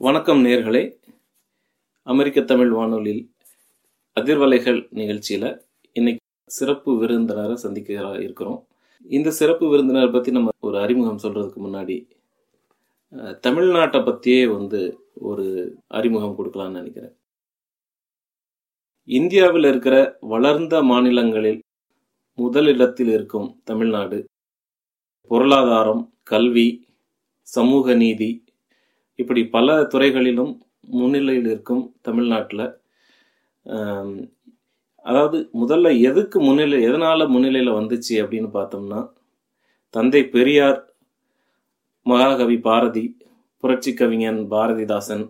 வணக்கம் நேர்களே. அமெரிக்க தமிழ் வானொலியில் அதிர்வலைகள் நிகழ்ச்சியில் இன்னைக்கு சிறப்பு விருந்தினரை சந்திக்க இருக்கிறோம். இந்த சிறப்பு விருந்தினரை பற்றி நம்ம ஒரு அறிமுகம் சொல்கிறதுக்கு முன்னாடி தமிழ்நாட்டை பற்றியே வந்து ஒரு அறிமுகம் கொடுக்கலாம்னு நினைக்கிறேன். இந்தியாவில் இருக்கிற வளர்ந்த மாநிலங்களில் முதலிடத்தில் இருக்கும் தமிழ்நாடு. பொருளாதாரம் கல்வி சமூக நீதி இப்படி பல துறைகளிலும் முன்னிலையில் இருக்கும் தமிழ்நாட்டில் அதாவது முதல்ல எதுக்கு முன்னிலை எதனால் முன்னிலையில் வந்துச்சு அப்படின்னு பார்த்தோம்னா தந்தை பெரியார் மகாகவி பாரதி புரட்சி கவிஞன் பாரதிதாசன்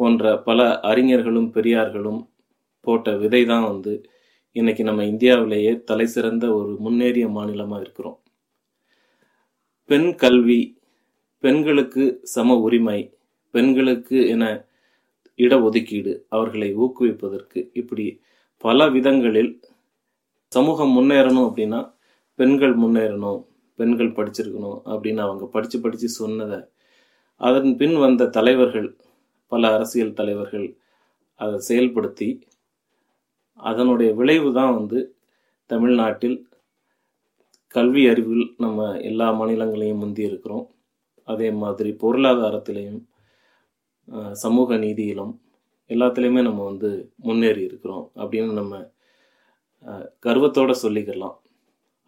போன்ற பல அறிஞர்களும் பெரியார்களும் போட்ட விதை தான் வந்து இன்னைக்கு நம்ம இந்தியாவிலேயே தலை சிறந்த ஒரு முன்னேறிய மாநிலமாக இருக்கிறோம். பெண் கல்வி பெண்களுக்கு சம உரிமை பெண்களுக்கு என இடஒதுக்கீடு அவர்களை ஊக்குவிப்பதற்கு இப்படி பல விதங்களில் சமூகம் முன்னேறணும் அப்படின்னா பெண்கள் முன்னேறணும் பெண்கள் படிச்சிருக்கணும் அப்படின்னு அவங்க படித்து படித்து சொன்னதை அதன் பின் வந்த தலைவர்கள் பல அரசியல் தலைவர்கள் அதை செயல்படுத்தி அதனுடைய விளைவு தான் வந்து தமிழ்நாட்டில் கல்வி அறிவில் நம்ம எல்லா மாநிலங்களையும் முந்தி இருக்கிறோம் அதே மாதிரி பொருளாதாரத்திலையும் சமூக நீதியிலும் எல்லாத்துலேயுமே நம்ம வந்து முன்னேறி இருக்கிறோம் அப்படின்னு நம்ம கர்வத்தோடு சொல்லிக்கலாம்.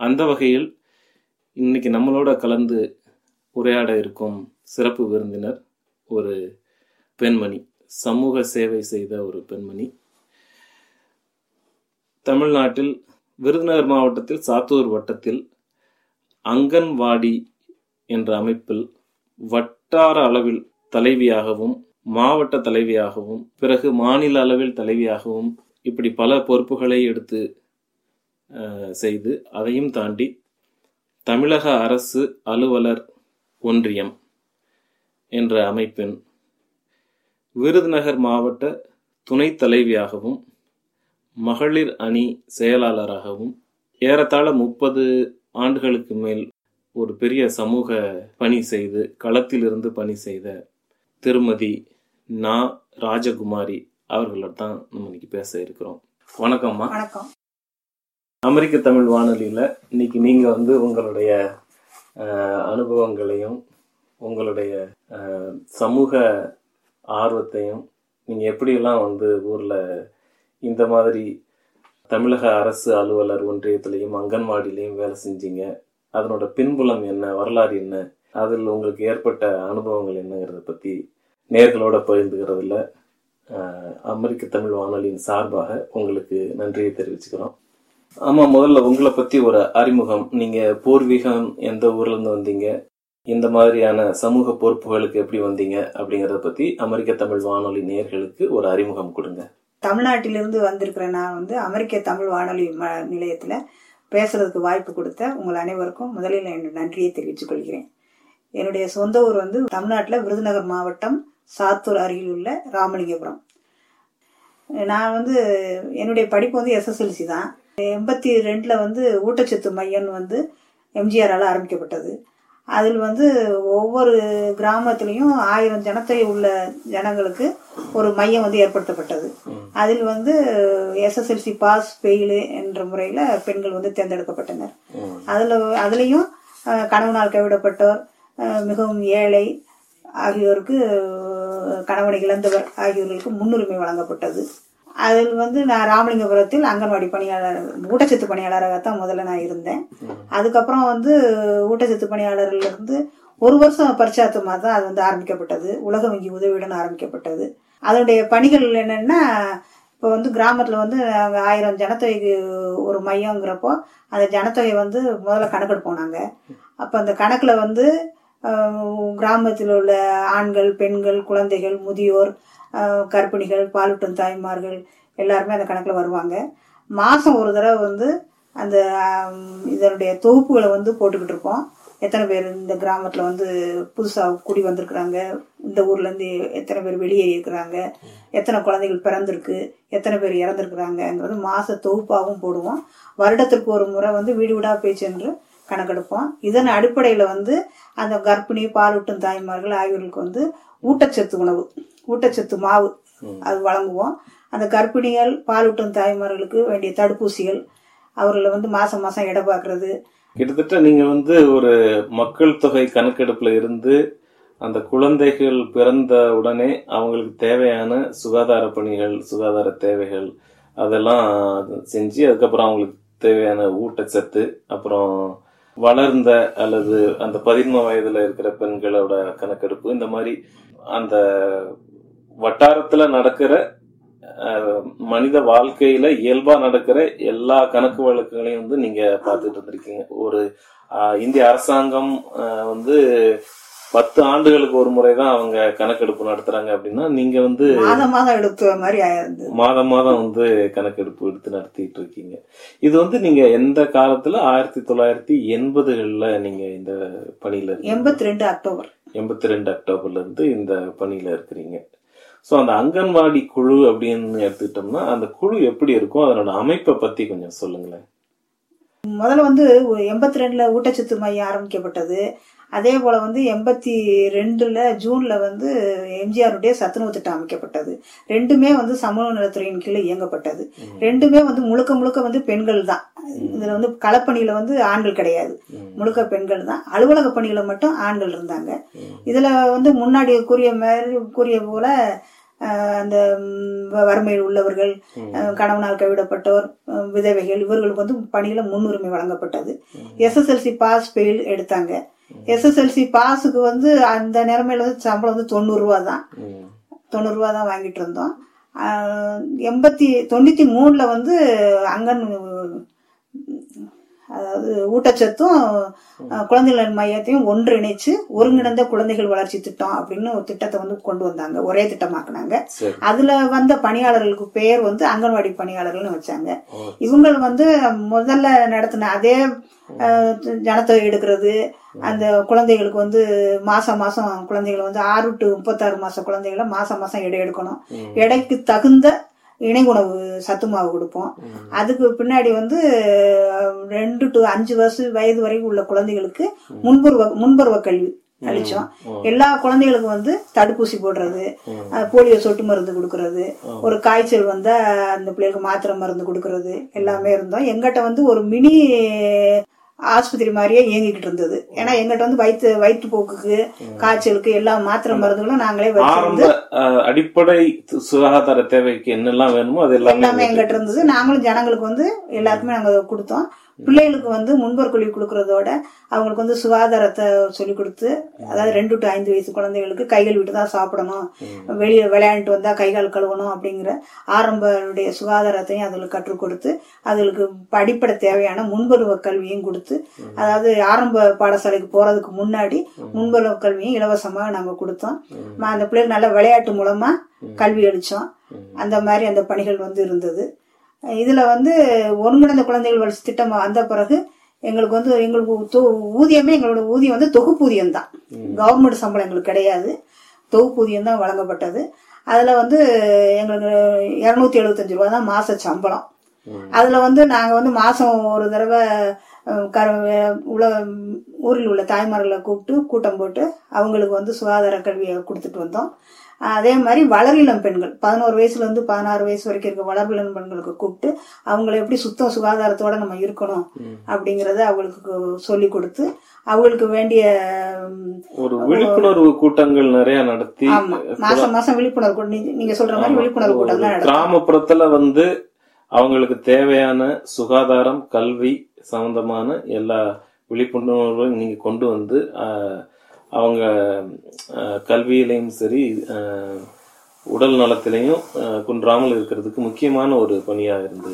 அந்த வகையில் இன்னைக்கு நம்மளோட கலந்து உரையாட இருக்கும் சிறப்பு விருந்தினர் ஒரு பெண்மணி சமூக சேவை செய்த ஒரு பெண்மணி. தமிழ்நாட்டில் விருதுநகர் மாவட்டத்தில் சாத்தூர் வட்டத்தில் அங்கன்வாடி என்ற அமைப்பில் வட்டார அளவில் தலைவியாகவும் மாவட்ட தலைவியாகவும் பிறகு மாநில அளவில் தலைவியாகவும் இப்படி பல பொறுப்புகளை எடுத்து செய்து அதையும் தாண்டி தமிழக அரசு அலுவலர் ஒன்றியம் என்ற அமைப்பின் விருதுநகர் மாவட்ட துணைத் தலைவியாகவும் மகளிர் அணி செயலாளராகவும் ஏறத்தாழ முப்பது ஆண்டுகளுக்கு மேல் ஒரு பெரிய சமூக பணி செய்து களத்திலிருந்து பணி செய்த திருமதி நா ராஜகுமாரி அவர்களோட தான் நம்ம இன்னைக்கு பேச இருக்கிறோம். வணக்கம்மா. வணக்கம். அமெரிக்க தமிழ் வானொலியில் இன்னைக்கு நீங்க வந்து உங்களுடைய அனுபவங்களையும் உங்களுடைய சமூக ஆர்வத்தையும் நீங்க எப்படியெல்லாம் வந்து ஊர்ல இந்த மாதிரி தமிழக அரசு அலுவலர் ஒன்றியத்திலையும் அங்கன்வாடியிலையும் வேலை செஞ்சீங்க? அதனோட பின்புலம் என்ன வரலாறு என்ன அதில் உங்களுக்கு ஏற்பட்ட அனுபவங்கள் என்னங்கிறத பற்றி நேர்களோட பகிர்ந்துக்கிறதுல அமெரிக்க தமிழ் வானொலியின் சார்பாக உங்களுக்கு நன்றியை தெரிவிச்சுக்கிறோம். ஆமாம் முதல்ல உங்களை பற்றி ஒரு அறிமுகம். நீங்கள் பூர்வீகம் எந்த ஊர்லேருந்து வந்தீங்க? இந்த மாதிரியான சமூக பொறுப்புகளுக்கு எப்படி வந்தீங்க? அப்படிங்கிறத பற்றி அமெரிக்க தமிழ் வானொலி நேர்களுக்கு ஒரு அறிமுகம் கொடுங்க. தமிழ்நாட்டிலிருந்து வந்திருக்கிற நான் வந்து அமெரிக்க தமிழ் வானொலி ம- பேசுறதுக்கு வாய்ப்பு கொடுத்த உங்கள் அனைவருக்கும் முதலில் என்னுடைய நன்றியை தெரிவித்துக் கொள்கிறேன். என்னுடைய சொந்த ஊர் வந்து தமிழ்நாட்டில் விருதுநகர் மாவட்டம் சாத்தூர் அருகில் உள்ள ராமலிங்கபுரம். நான் வந்து என்னுடைய படிப்பு வந்து எஸ்எஸ்எல்சி தான். எண்பத்தி ரெண்டில் வந்து ஊட்டச்சத்து மையம்னு வந்து எம்ஜிஆரால் ஆரம்பிக்கப்பட்டது. அதில் வந்து ஒவ்வொரு கிராமத்துலேயும் ஆயிரம் ஜனத்தை உள்ள ஜனங்களுக்கு ஒரு மையம் வந்து ஏற்படுத்தப்பட்டது. அதில் வந்து எஸ்எஸ்எல்சி பாஸ் ஃபெயிலு என்ற முறையில் பெண்கள் வந்து தேர்ந்தெடுக்கப்பட்டனர். அதில் அதுலேயும் கணவனால் கைவிடப்பட்டோர் மிகவும் ஏழை ஆகியோருக்கு கணவனை இழந்தவர் ஆகியோர்களுக்கு முன்னுரிமை வழங்கப்பட்டது. அதில் வந்து நான் ராமலிங்கபுரத்தில் அங்கன்வாடி பணியாளர் ஊட்டச்சத்து பணியாளராகத்தான் முதல்ல நான் இருந்தேன். அதுக்கப்புறம் வந்து ஊட்டச்சத்து பணியாளர்ல இருந்து ஒரு வருஷம் பரிச்சாத்தமாக தான் அது வந்து ஆரம்பிக்கப்பட்டது. உலக வங்கி உதவியுடன் ஆரம்பிக்கப்பட்டது. அதனுடைய பணிகள் என்னென்னா இப்போ வந்து கிராமத்தில் வந்து நாங்கள் ஆயிரம் ஜனத்தொகைக்கு ஒரு மையங்கிறப்போ அந்த ஜனத்தொகை வந்து முதல்ல கணக்கெடுப்போம் நாங்கள் அப்போ அந்த கணக்கில் வந்து கிராமத்தில் உள்ள ஆண்கள் பெண்கள் குழந்தைகள் முதியோர் கர்ப்பிணிகள் பாலூட்டும் தாய்மார்கள் எல்லாருமே அந்த கணக்கில் வருவாங்க. மாதம் ஒரு தடவை வந்து அந்த இதனுடைய தொகுப்புகளை வந்து போட்டுக்கிட்டு இருப்போம் எத்தனை பேர் இந்த கிராமத்தில் வந்து புதுசாக குடி வந்திருக்கிறாங்க இந்த ஊர்லேருந்து எத்தனை பேர் வெளியேறி இருக்கிறாங்க எத்தனை குழந்தைகள் பிறந்திருக்கு எத்தனை பேர் இறந்துருக்குறாங்கங்கிறது மாத தொகுப்பாகவும் போடுவோம். வருடத்திற்கு ஒரு முறை வந்து வீடு வீடாக போய் சென்று கணக்கெடுப்போம். இதன் அடிப்படையில் வந்து அந்த கர்ப்பிணி பாலூட்டும் தாய்மார்கள் ஆகியோருக்கு வந்து ஊட்டச்சத்து உணவு ஊட்டச்சத்து மாவு அது வழங்குவோம். அந்த கர்ப்பிணிகள் பாலூட்டும் தாய்மார்களுக்கு வேண்டிய தடுப்பூசிகள் அவர்களை வந்து மாசம் மாசம் எடை பார்க்கறது கிட்டத்தட்ட நீங்க வந்து ஒரு மக்கள் தொகை கணக்கெடுப்புல இருந்து அந்த குழந்தைகள் பிறந்த உடனே அவங்களுக்கு தேவையான சுகாதார பணிகள் சுகாதார தேவைகள் அதெல்லாம் செஞ்சு அதுக்கப்புறம் அவங்களுக்கு தேவையான ஊட்டச்சத்து அப்புறம் வளர்ந்த அல்லது அந்த பதின்ம வயதுல இருக்கிற பெண்களோட கணக்கெடுப்பு இந்த மாதிரி அந்த வட்டாரத்துல நடக்கிற மனித வாழ்க்கையில இயல்பா நடக்கிற எல்லா கணக்கு வழக்குகளையும் வந்து நீங்க பார்த்துட்டு இருந்திருக்கீங்க ஒரு இந்திய அரசாங்கம் வந்து பத்து ஆண்டுகளுக்கு ஒரு முறை தான் அவங்க கணக்கெடுப்பு நடத்துறாங்க அப்படின்னா நீங்க வந்து மாதம் மாதம் மாதிரி மாதம் மாதம் வந்து கணக்கெடுப்பு எடுத்து நடத்திட்டு இருக்கீங்க. இது வந்து நீங்க எந்த காலத்துல? ஆயிரத்தி தொள்ளாயிரத்தி எண்பதுகள்ல நீங்க இந்த பணியில எண்பத்தி ரெண்டு அக்டோபர். எண்பத்தி ரெண்டு அக்டோபர்ல இருந்து இந்த பணியில இருக்கிறீங்க. சோ அந்த அங்கன்வாடி குழு அப்படின்னு எடுத்துக்கிட்டோம்னா அந்த குழு எப்படி இருக்கும் அதனோட அமைப்பை பத்தி கொஞ்சம் சொல்லுங்களேன். முதல்ல வந்து எண்பத்தி ரெண்டுல ஊட்டச்சத்து மையம் ஆரம்பிக்கப்பட்டது. அதே போல வந்து எண்பத்தி ரெண்டுல ஜூன்ல வந்து எம்ஜிஆருடைய சத்துணவு திட்டம் அமைக்கப்பட்டது. ரெண்டுமே வந்து சமூக நலத்துறையின் கீழே இயங்கப்பட்டது. ரெண்டுமே வந்து முழுக்க முழுக்க வந்து பெண்கள் தான். இதுல வந்து களப்பணியில வந்து ஆண்கள் கிடையாது. முழுக்க பெண்கள் தான். அலுவலக பணியில மட்டும் ஆண்கள் இருந்தாங்க. இதுல வந்து முன்னாடி கூறிய மாதிரி கூறிய போல அந்த வறுமையில் உள்ளவர்கள் கணவனால் கைவிடப்பட்டோர் விதவைகள் இவர்களுக்கு வந்து பணியில முன்னுரிமை வழங்கப்பட்டது. எஸ்எஸ்எல்சி பாஸ் ஃபெயில் எடுத்தாங்க. எஸ்எஸ்எல்சி பாஸுக்கு வந்து அந்த நிலைமையில வந்து சம்பளம் வந்து தொண்ணூறு ரூபா தான். தொண்ணூறு ரூபா தான் வாங்கிட்டு இருந்தோம். எண்பத்தி தொண்ணூத்தி மூணுல வந்து அங்கன் அதாவது ஊட்டச்சத்தும் குழந்தைகள் மையத்தையும் ஒன்றிணைச்சு ஒருங்கிணைந்த குழந்தைகள் வளர்ச்சி திட்டம் அப்படின்னு ஒரு திட்டத்தை வந்து கொண்டு வந்தாங்க. ஒரே திட்டமாக்குனாங்க. அதுல வந்த பணியாளர்களுக்கு பேர் வந்து அங்கன்வாடி பணியாளர்கள்னு வச்சாங்க. இவங்க வந்து முதல்ல நடத்தின அதே ஜனத்தொகை எடுக்கிறது. அந்த குழந்தைகளுக்கு வந்து மாசம் மாசம் குழந்தைகளை வந்து ஆறு டு முப்பத்தாறு மாச குழந்தைகளை மாசம் மாசம் எடை எடுக்கணும். எடைக்கு தகுந்த இணை உணவு சத்து மாவு கொடுப்போம். அதுக்கு பின்னாடி வந்து ரெண்டு டு அஞ்சு வருஷம் வயது வரைக்கும் உள்ள குழந்தைகளுக்கு முன்பருவ முன்பருவ கல்வி அளிச்சோம். எல்லா குழந்தைகளுக்கும் வந்து தடுப்பூசி போடுறது போலியோ சொட்டு மருந்து கொடுக்கறது ஒரு காய்ச்சல் வந்தா அந்த பிள்ளைகளுக்கு மாத்திரை மருந்து கொடுக்கறது எல்லாமே இருந்தோம். எங்கிட்ட வந்து ஒரு மினி ஆஸ்பத்திரி மாதிரியே இயங்கிக்கிட்டு இருந்தது. ஏன்னா எங்கிட்ட வந்து வயிற்று வயிற்றுப்போக்குக்கு காய்ச்சலுக்கு எல்லா மாத்திரை மருந்துகளும் நாங்களே ஆரம்ப அடிப்படை சுகாதார தேவைக்கு என்னெல்லாம் வேணுமோ அது எல்லாமே எங்கிட்ட இருந்தது. நாங்களும் ஜனங்களுக்கு வந்து எல்லாருக்குமே நாங்க கொடுத்தோம். பிள்ளைகளுக்கு வந்து முன்பர் கல்வி கொடுக்கறதோட அவங்களுக்கு வந்து சுகாதாரத்தை சொல்லி கொடுத்து அதாவது ரெண்டு டு ஐந்து வயசு குழந்தைகளுக்கு கைகள் விட்டு தான் சாப்பிடணும் வெளியே விளையாண்டுட்டு வந்தா கைகால் கழுவணும் அப்படிங்கிற ஆரம்படைய சுகாதாரத்தையும் அதுகளுக்கு கற்றுக் கொடுத்து அதுகளுக்கு அடிப்படை தேவையான முன்பருவ கல்வியும் கொடுத்து அதாவது ஆரம்ப பாடசாலைக்கு போறதுக்கு முன்னாடி முன்பருவ கல்வியும் இலவசமா நாங்க கொடுத்தோம். ம- அந்த பிள்ளைகள் நல்ல விளையாட்டு மூலமா கல்வி அளிச்சோம். அந்த மாதிரி அந்த பணிகள் வந்து இருந்தது. இதுல வந்து ஒருங்கிணைந்த குழந்தைகள் வளர்ச்சி திட்டம் வந்த பிறகு எங்களுக்கு வந்து எங்களுக்கு ஊதியமே எங்களோட ஊதியம் வந்து தொகுப்பூதியம் தான். கவர்மெண்ட் சம்பளம் எங்களுக்கு கிடையாது. தொகுப்பூதியம் தான் வழங்கப்பட்டது. அதுல வந்து எங்களுக்கு இருநூத்தி எழுபத்தஞ்சு ரூபா தான் மாச சம்பளம். அதுல வந்து நாங்க வந்து மாசம் ஒரு தடவை கர- உள்ள ஊரில் உள்ள தாய்மார்களை கூப்பிட்டு கூட்டம் போட்டு அவங்களுக்கு வந்து சுகாதார கல்வியை கொடுத்துட்டு வந்தோம். அதே மாதிரி வளரிளம் பெண்கள். பதினோரு வயசுல இருந்து பதினாறு வயசு வரைக்கும் இருக்க வளரிளம் பெண்களுக்கு கூப்பிட்டு அவங்கள எப்படி சுத்தம் சுகாதாரத்தோட நம்ம இருக்கணும் அப்படிங்கறத அவங்களுக்கு சொல்லி கொடுத்து அவங்களுக்கு வேண்டிய ஒரு விழிப்புணர்வு கூட்டங்கள் நிறைய நடத்தி மாசம் மாசம் விழிப்புணர்வு கூட்டம் நீங்க- சொல்ற மாதிரி விழிப்புணர்வு கூட்டம் கிராமப்புறத்துல வந்து அவங்களுக்கு தேவையான சுகாதாரம் கல்வி சம்பந்தமான எல்லா விழிப்புணர்வும் நீங்க கொண்டு வந்து அவங்க கல்வியிலையும் சரி உடல் நலத்திலையும் குன்றாமல் இருக்கிறதுக்கு முக்கியமான ஒரு பணியா இருந்து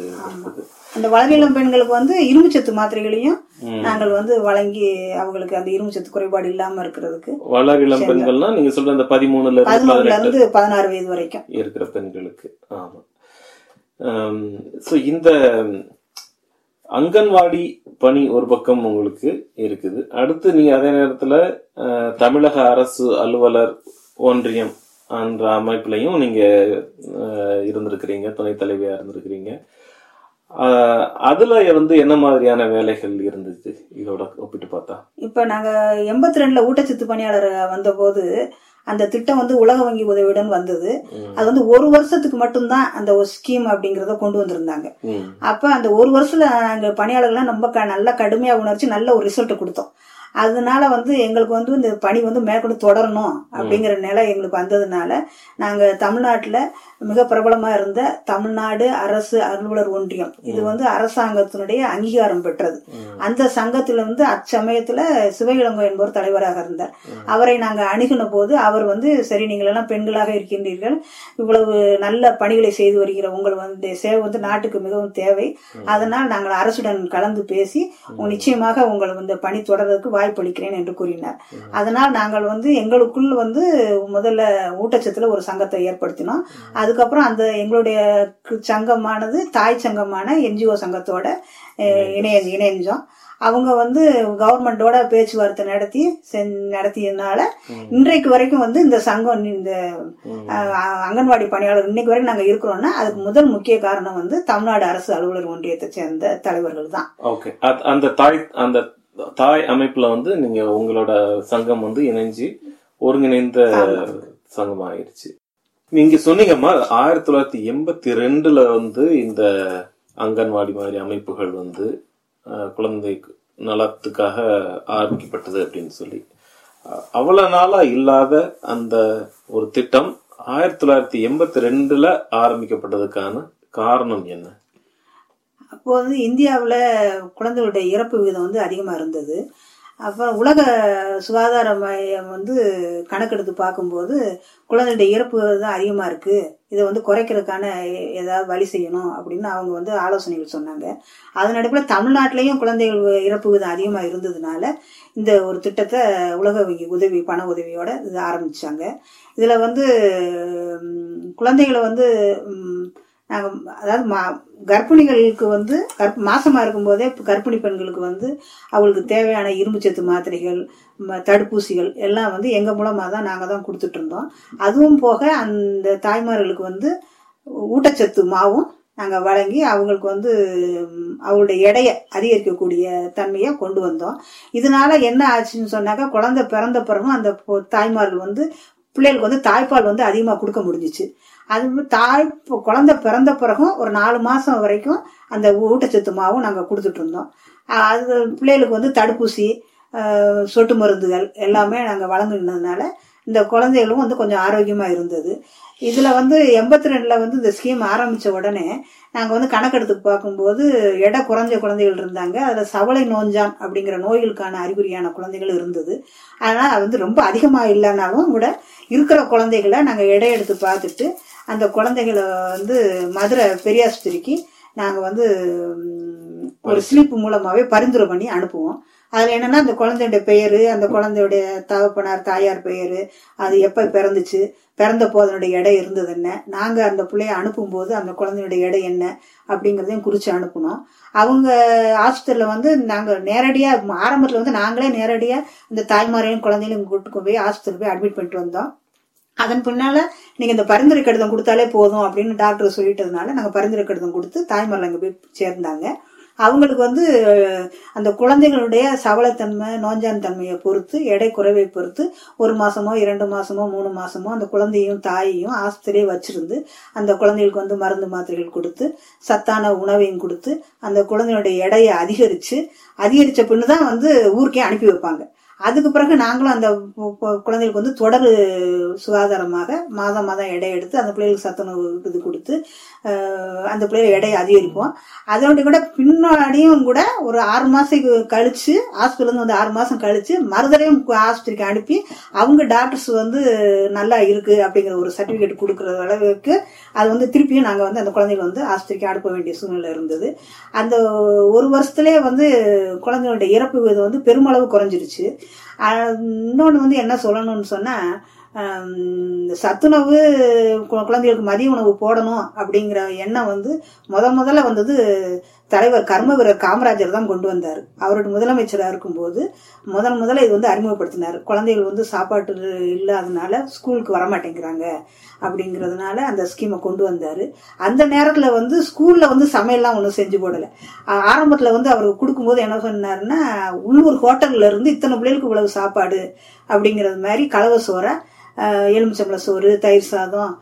அந்த வளரிளம் பெண்களுக்கு வந்து இரும்புச்சத்து மாத்திரைகளையும் நாங்கள் வந்து வழங்கி அவங்களுக்கு அந்த இரும்புச்சத்து குறைபாடு இல்லாம இருக்கிறதுக்கு வளர் இளம் பெண்கள்னா நீங்க சொல்ற அந்த பதிமூணுல இருந்து பதினாறு வயது வரைக்கும். இருக்கிற பெண்களுக்கு. ஆமா. ஸோ இந்த அங்கன்வாடி பணி ஒரு பக்கம் உங்களுக்கு இருக்குது. அடுத்து நீங்க அதே நேரத்துல அஹ், தமிழக அரசு அலுவலர் ஒன்றியம் என்ற அமைப்புலையும் நீங்க அஹ், இருந்திருக்கிறீங்க துணைத் தலைவியா இருந்திருக்கிறீங்க. அதுல வந்து என்ன மாதிரியான வேலைகள் இருந்துச்சு இதோட ஒப்பிட்டு பார்த்தா. இப்ப நாங்க எண்பத்தி ரெண்டுல ஊட்டச்சத்து பணியாளர் வந்தபோது அந்த திட்டம் வந்து உலக வங்கி உதவியுடன் வந்தது. அது வந்து ஒரு வருஷத்துக்கு மட்டும்தான் அந்த ஒரு ஸ்கீம் அப்படிங்கறத கொண்டு வந்திருந்தாங்க. அப்ப அந்த ஒரு வருஷத்துல நாங்க பணியாளர்கள்லாம் ரொம்ப நல்லா கடுமையா உணர்ச்சி நல்ல ஒரு ரிசல்ட் கொடுத்தோம் அதனால வந்து எங்களுக்கு வந்து இந்த பணி வந்து மேற்கொண்டு தொடரணும் அப்படிங்கிற நிலை எங்களுக்கு வந்ததுனால நாங்க தமிழ்நாட்டுல மிக பிரபலமா இருந்த தமிழ்நாடு அரசு அலுவலர் ஒன்றியம். இது வந்து அரசாங்கத்தினுடைய அங்கீகாரம் பெற்றது. அந்த சங்கத்துல வந்து அச்சமயத்துல சிவகிழங்கோ என்பவர் தலைவராக இருந்தார். அவரை நாங்க அணுகின போது அவர் வந்து சரி நீங்கள் எல்லாம் பெண்களாக இருக்கின்றீர்கள். இவ்வளவு நல்ல பணிகளை செய்து வருகிற உங்கள் வந்து சேவை வந்து நாட்டுக்கு மிகவும் தேவை. அதனால் நாங்கள் அரசுடன் கலந்து பேசி நிச்சயமாக உங்கள் இந்த பணி தொடர்றதுக்கு வாய்ப்பளிக்கிறேன் என்று கூறினார். அதனால் நாங்கள் வந்து எங்களுக்குள் வந்து முதல்ல ஊட்டச்சத்துல ஒரு சங்கத்தை ஏற்படுத்தினோம். அதுக்கப்புறம் அந்த எங்களுடைய சங்கமானது தாய் சங்கமான என்ஜிஓ சங்கத்தோட இணைய இணைஞ்சோம். அவங்க வந்து கவர்மெண்டோட பேச்சுவார்த்தை நடத்தி நடத்தியதுனால இன்றைக்கு வரைக்கும் வந்து இந்த சங்கம் இந்த அங்கன்வாடி பணியாளர் இன்னைக்கு வரைக்கும் நாங்க இருக்கிறோம்னா அதுக்கு முதல் முக்கிய காரணம் வந்து தமிழ்நாடு அரசு அலுவலர் ஒன்றியத்தை சேர்ந்த தலைவர்கள் தான். அந்த தாய் அந்த தாய் அமைப்புல வந்து நீங்க உங்களோட சங்கம் வந்து இணைஞ்சு ஒருங்கிணைந்த சங்கம் ஆயிடுச்சு நீங்க சொன்னீங்கம்மா ஆயிரத்தி தொள்ளாயிரத்தி எண்பத்தி ரெண்டுல வந்து இந்த அங்கன்வாடி மாதிரி அமைப்புகள் வந்து குழந்தை நலத்துக்காக ஆரம்பிக்கப்பட்டது அப்படின்னு சொல்லி. அவ்வளவு நாளா இல்லாத அந்த ஒரு திட்டம் ஆயிரத்தி தொள்ளாயிரத்தி எண்பத்தி ரெண்டுல ஆரம்பிக்கப்பட்டதுக்கான காரணம் என்ன? அப்போ வந்து இந்தியாவில் குழந்தைகளுடைய இறப்பு விகிதம் வந்து அதிகமாக இருந்தது. அப்போ உலக சுகாதார மையம் வந்து கணக்கெடுத்து பார்க்கும்போது குழந்தைகளுடைய இறப்பு தான் அதிகமாக இருக்குது இதை வந்து குறைக்கிறதுக்கான எ- ஏதாவது வழி செய்யணும் அப்படின்னு அவங்க வந்து ஆலோசனைகள் சொன்னாங்க. அதன் அடிப்படையில் தமிழ்நாட்டிலையும் குழந்தைகள் இறப்பு விகிதம் அதிகமாக இருந்ததுனால இந்த ஒரு திட்டத்தை உலக வங்கி உதவி பண உதவியோட இது ஆரம்பித்தாங்க இதில் வந்து குழந்தைகளை வந்து நாங்கள் அதாவது மா கர்ப்பிணிகளுக்கு வந்து கர்ப்ப மாசமா இருக்கும்போதே கர்ப்பிணி பெண்களுக்கு வந்து அவளுக்கு தேவையான இரும்புச்சத்து மாத்திரைகள் ம- தடுப்பூசிகள் எல்லாம் வந்து எங்க மூலமா தான் நாங்க தான் கொடுத்துட்டு இருந்தோம். அதுவும் போக அந்த தாய்மார்களுக்கு வந்து ஊட்டச்சத்து மாவும் நாங்க வழங்கி அவங்களுக்கு வந்து ம், அவங்களுடைய எடையை அதிகரிக்கக்கூடிய தன்மையை கொண்டு வந்தோம். இதனால என்ன ஆச்சுன்னு சொன்னாக்கா குழந்தை பிறந்த பிறகும் அந்த தாய்மார்கள் வந்து பிள்ளைகளுக்கு வந்து தாய்ப்பால் வந்து அதிகமாக கொடுக்க முடிஞ்சிச்சு. அது தாய் இப்போ குழந்தை பிறந்த பிறகும் ஒரு நாலு மாதம் வரைக்கும் அந்த ஊட்டச்சத்து மாவும் நாங்கள் கொடுத்துட்டு இருந்தோம். அது பிள்ளைகளுக்கு வந்து தடுப்பூசி சொட்டு மருந்துகள் எல்லாமே நாங்கள் வழங்கினதுனால இந்த குழந்தைகளும் வந்து கொஞ்சம் ஆரோக்கியமாக இருந்தது. இதில் வந்து எண்பத்தி ரெண்டில் வந்து இந்த ஸ்கீம் ஆரம்பித்த உடனே நாங்கள் வந்து கணக்கெடுத்து பார்க்கும்போது எடை குறைஞ்ச குழந்தைகள் இருந்தாங்க. அதில் சவளை நோஞ்சான் அப்படிங்கிற நோய்களுக்கான அறிகுறியான குழந்தைகள் இருந்தது. அதனால் அது வந்து ரொம்ப அதிகமாக இல்லைனாலும் கூட இருக்கிற குழந்தைகளை நாங்கள் எடை எடுத்து பார்த்துட்டு அந்த குழந்தைகளை வந்து மதுரை பெரியாஸ்பத்திரிக்கு நாங்கள் வந்து ஒரு ஸ்லிப் மூலமாகவே பரிந்துரை பண்ணி அனுப்புவோம். அதில் என்னன்னா அந்த குழந்தையோட பெயர் அந்த குழந்தையுடைய தகப்பனார் தாயார் பெயர் அது எப்போ பிறந்துச்சு பிறந்த போது அதனுடைய எடை இருந்தது என்ன நாங்கள் அந்த பிள்ளைய அனுப்பும்போது அந்த குழந்தையுடைய எடை என்ன அப்படிங்கிறதையும் குறித்து அனுப்புனோம். அவங்க ஹாஸ்பிட்டலில் வந்து நாங்கள் நேரடியாக ஆரம்பத்தில் வந்து நாங்களே நேரடியாக இந்த தாய்மாரையும் குழந்தைகளையும் கூட்டு போய் ஹாஸ்பிட்டல் போய் அட்மிட் பண்ணிட்டு வந்தோம். அதன் பின்னால நீங்க இந்த பரிந்துரை கடிதம் கொடுத்தாலே போதும் அப்படின்னு டாக்டர் சொல்லிட்டதுனால நாங்க பரிந்துரை கடிதம் கொடுத்து தாய்மார்கள் அங்க போய் சேர்ந்தாங்க. அவங்களுக்கு வந்து அந்த குழந்தைகளுடைய சவலத்தன்மை நோஞ்சான் தன்மையை பொறுத்து எடை குறைவை பொறுத்து ஒரு மாசமோ இரண்டு மாசமோ மூணு மாசமோ அந்த குழந்தையும் தாயையும் ஆஸ்பத்திரியே வச்சிருந்து அந்த குழந்தைகளுக்கு வந்து மருந்து மாத்திரைகள் கொடுத்து சத்தான உணவையும் கொடுத்து அந்த குழந்தையுடைய எடையை அதிகரிச்சு அதிகரிச்ச பின்னு தான் வந்து ஊருக்கே அனுப்பி வைப்பாங்க. அதுக்கு பிறகு நாங்களும் அந்த குழந்தைகளுக்கு வந்து தொடர் சுகாதாரமாக மாதம் மாதம் எடை எடுத்து அந்த பிள்ளைகளுக்கு சத்துணவு இது கொடுத்து அந்த பிள்ளைய எடையை அதிகரிப்போம் அதோட கூட பின்னாடியும் கூட ஒரு ஆறு மாசம் கழிச்சு ஹாஸ்பிட்டலேருந்து வந்து ஆறு மாசம் கழிச்சு மறுதடையும் ஆஸ்பத்திரிக்கு அனுப்பி அவங்க டாக்டர்ஸ் வந்து நல்லா இருக்கு அப்படிங்கிற ஒரு சர்டிபிகேட் கொடுக்குற அளவுக்கு அது வந்து திருப்பியும் நாங்கள் வந்து அந்த குழந்தைகள் வந்து ஆஸ்பத்திரிக்கு அனுப்ப வேண்டிய சூழ்நிலை இருந்தது. அந்த ஒரு வருஷத்துலேயே வந்து குழந்தைகளுடைய இறப்பு இது வந்து பெருமளவு குறைஞ்சிருச்சு. இன்னொன்று வந்து என்ன சொல்லணும்னு சொன்னால் சத்துணவு குழந்தைகளுக்கு மதிய உணவு போடணும் அப்படிங்கிற எண்ணம் வந்து முத முதல்ல வந்தது தலைவர் கர்ம வீரர் காமராஜர் தான் கொண்டு வந்தார். அவருடைய முதலமைச்சராக இருக்கும்போது முதல் முதல்ல இது வந்து அறிமுகப்படுத்தினார். குழந்தைகள் வந்து சாப்பாட்டு இல்லாதனால ஸ்கூலுக்கு வரமாட்டேங்கிறாங்க அப்படிங்கிறதுனால அந்த ஸ்கீமை கொண்டு வந்தார். அந்த நேரத்தில் வந்து ஸ்கூலில் வந்து சமையல்லாம் ஒன்றும் செஞ்சு போடலை. ஆரம்பத்தில் வந்து அவர் கொடுக்கும்போது என்ன சொன்னார்னா உள்ளூர் ஹோட்டல்ல இருந்து இத்தனை பிள்ளைகளுக்கு இவ்வளவு சாப்பாடு அப்படிங்கிறது மாதிரி கலவை சோறை எலுமிச்சம்பழ சோறு தயிர் சாதம்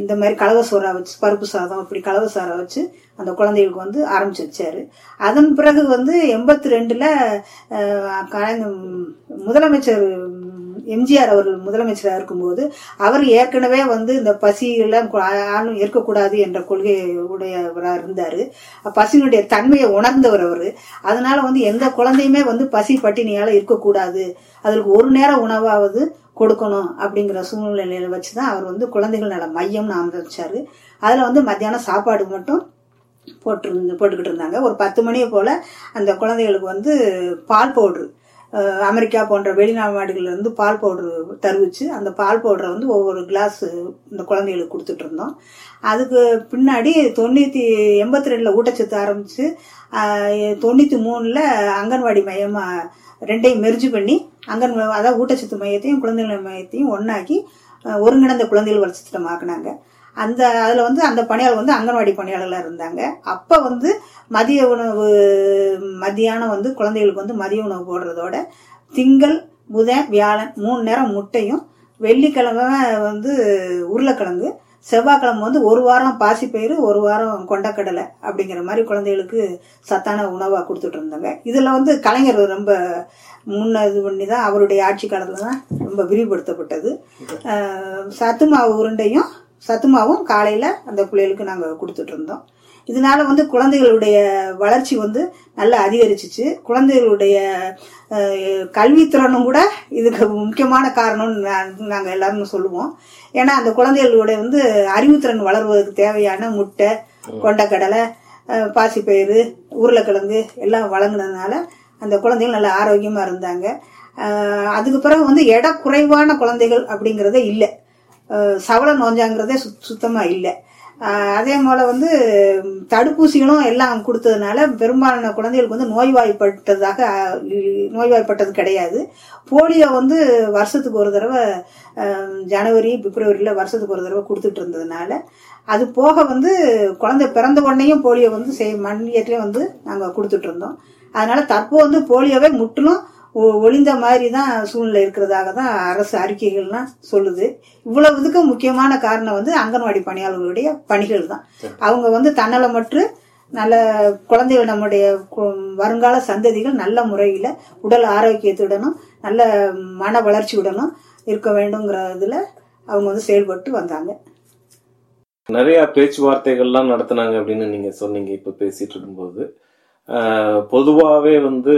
இந்த மாதிரி கலவை சோறாக வச்சு பருப்பு சாதம் அப்படி கலவை சாரை வச்சு அந்த குழந்தைகளுக்கு வந்து ஆரம்பிச்சு வச்சாரு. அதன் பிறகு வந்து எண்பத்தி ரெண்டில் முதலமைச்சர் எம்ஜிஆர் அவர் முதலமைச்சராக இருக்கும்போது அவர் ஏற்கனவே வந்து இந்த பசியெல்லாம் ஆளும் இருக்கக்கூடாது என்ற கொள்கை உடையவராக இருந்தார். பசியினுடைய தன்மையை உணர்ந்தவர் அவர். அதனால வந்து எந்த குழந்தையுமே வந்து பசி பட்டினியால் இருக்கக்கூடாது. அதற்கு ஒரு நேரம் உணவாவது கொடுக்கணும் அப்படிங்கிற சூழ்நிலையில வச்சு தான் அவர் வந்து குழந்தைகள் நல மையம்னு ஆரம்பிச்சாரு. அதில் வந்து மத்தியானம் சாப்பாடு மட்டும் போட்டு போட்டுக்கிட்டு இருந்தாங்க. ஒரு பத்து மணியை போல் அந்த குழந்தைகளுக்கு வந்து பால் பவுட்ரு அமெரிக்கா போன்ற வெளிநாடுகள்லேருந்து பால் பவுட்ரு தருவிச்சு அந்த பால் பவுடரை வந்து ஒவ்வொரு கிளாஸ் இந்த குழந்தைகளுக்கு கொடுத்துட்டு இருந்தோம். அதுக்கு பின்னாடி தொண்ணூற்றி எண்பத்தி ரெண்டில் ஊட்டச்சத்து ஆரம்பித்து தொண்ணூற்றி மூணில் அங்கன்வாடி மையமாக ரெண்டையும் மெர்ஜி பண்ணி அங்கன் அதாவது ஊட்டச்சத்து மையத்தையும் குழந்தைகள் மையத்தையும் ஒன்றாக்கி ஒருங்கிணைந்த குழந்தைகள் வளர்ச்சி ஆக்குனாங்க அந்த அதில் வந்து அந்த பணியாளர் வந்து அங்கன்வாடி பணியாளர்களாக இருந்தாங்க. அப்போ வந்து மதிய உணவு மதியானம் வந்து குழந்தைகளுக்கு வந்து மதிய உணவு போடுறதோட திங்கள் புதன் வியாழன் மூணு நேரம் முட்டையும் வெள்ளிக்கிழமை வந்து உருளைக்கிழங்கு செவ்வாய்க்கிழமை வந்து ஒரு வாரம் பாசிப்பயிறு ஒரு வாரம் கொண்டக்கடலை அப்படிங்கிற மாதிரி குழந்தைகளுக்கு சத்தான உணவாக கொடுத்துட்டு இருந்தாங்க. இதில் வந்து கலைஞர் ரொம்ப முன்ன இது பண்ணி தான் அவருடைய ஆட்சி காலத்தில் தான் ரொம்ப விரிவுபடுத்தப்பட்டது. சத்து மாவு உருண்டையும் சத்துமாவும் காலையில் அந்த பிள்ளைகளுக்கு நாங்கள் கொடுத்துட்டு இருந்தோம். இதனால வந்து குழந்தைகளுடைய வளர்ச்சி வந்து நல்லா அதிகரிச்சிச்சு. குழந்தைகளுடைய கல்வித்திறனும் கூட இதுக்கு முக்கியமான காரணம்னு நாங்கள் எல்லாருமே சொல்லுவோம். ஏன்னா அந்த குழந்தைகளுடைய வந்து அறிவுத்திறன் வளர்வதற்கு தேவையான முட்டை கொண்டக்கடலை பாசிப்பயிறு உருளைக்கிழங்கு எல்லாம் வழங்கினதுனால அந்த குழந்தைகள் நல்ல ஆரோக்கியமாக இருந்தாங்க. அதுக்கு பிறகு வந்து எடை குறைவான குழந்தைகள் அப்படிங்கிறதே இல்லை. சவள நோஞ்சாங்கிறதே சுத் சுத்தமாக இல்லை. அதே போல் வந்து தடுப்பூசிகளும் எல்லாம் கொடுத்ததுனால பெரும்பாலான குழந்தைகளுக்கு வந்து நோய்வாய்ப்பட்டதாக நோய்வாய்ப்பட்டது கிடையாது. போலியோ வந்து வருஷத்துக்கு ஒரு தடவை ஜனவரி பிப்ரவரியில் வருஷத்துக்கு ஒரு தடவை கொடுத்துட்டு இருந்ததுனால அது போக வந்து குழந்தை பிறந்த உடனேயும் போலியோ வந்து செய் மண்ணியத்திலே வந்து நாங்கள் கொடுத்துட்டு இருந்தோம். அதனால தற்போது வந்து போலியோவை முற்றிலும் ஒளிந்த மாதிரி தான் சூழ்நிலை இருக்கிறதாக தான் அரசு அறிக்கைகள்லாம் சொல்லுது. இவ்வளவு இதுக்கு முக்கியமான காரணம் வந்து அங்கன்வாடி பணியாளர்களுடைய பணிகள் தான் அவங்க வந்து தன்னலமற்று நல்ல குழந்தைகள் நம்முடைய வருங்கால சந்ததிகள் நல்ல முறையில் உடல் ஆரோக்கியத்துடனும் நல்ல மன வளர்ச்சியுடனும் இருக்க வேண்டுங்கிறதுல அவங்க வந்து செயல்பட்டு வந்தாங்க. நிறைய பேச்சுவார்த்தைகள்லாம் நடத்தினாங்க அப்படின்னு நீங்க சொன்னீங்க இப்ப பேசிட்டு இருக்கும்போது. பொதுவாகவே வந்து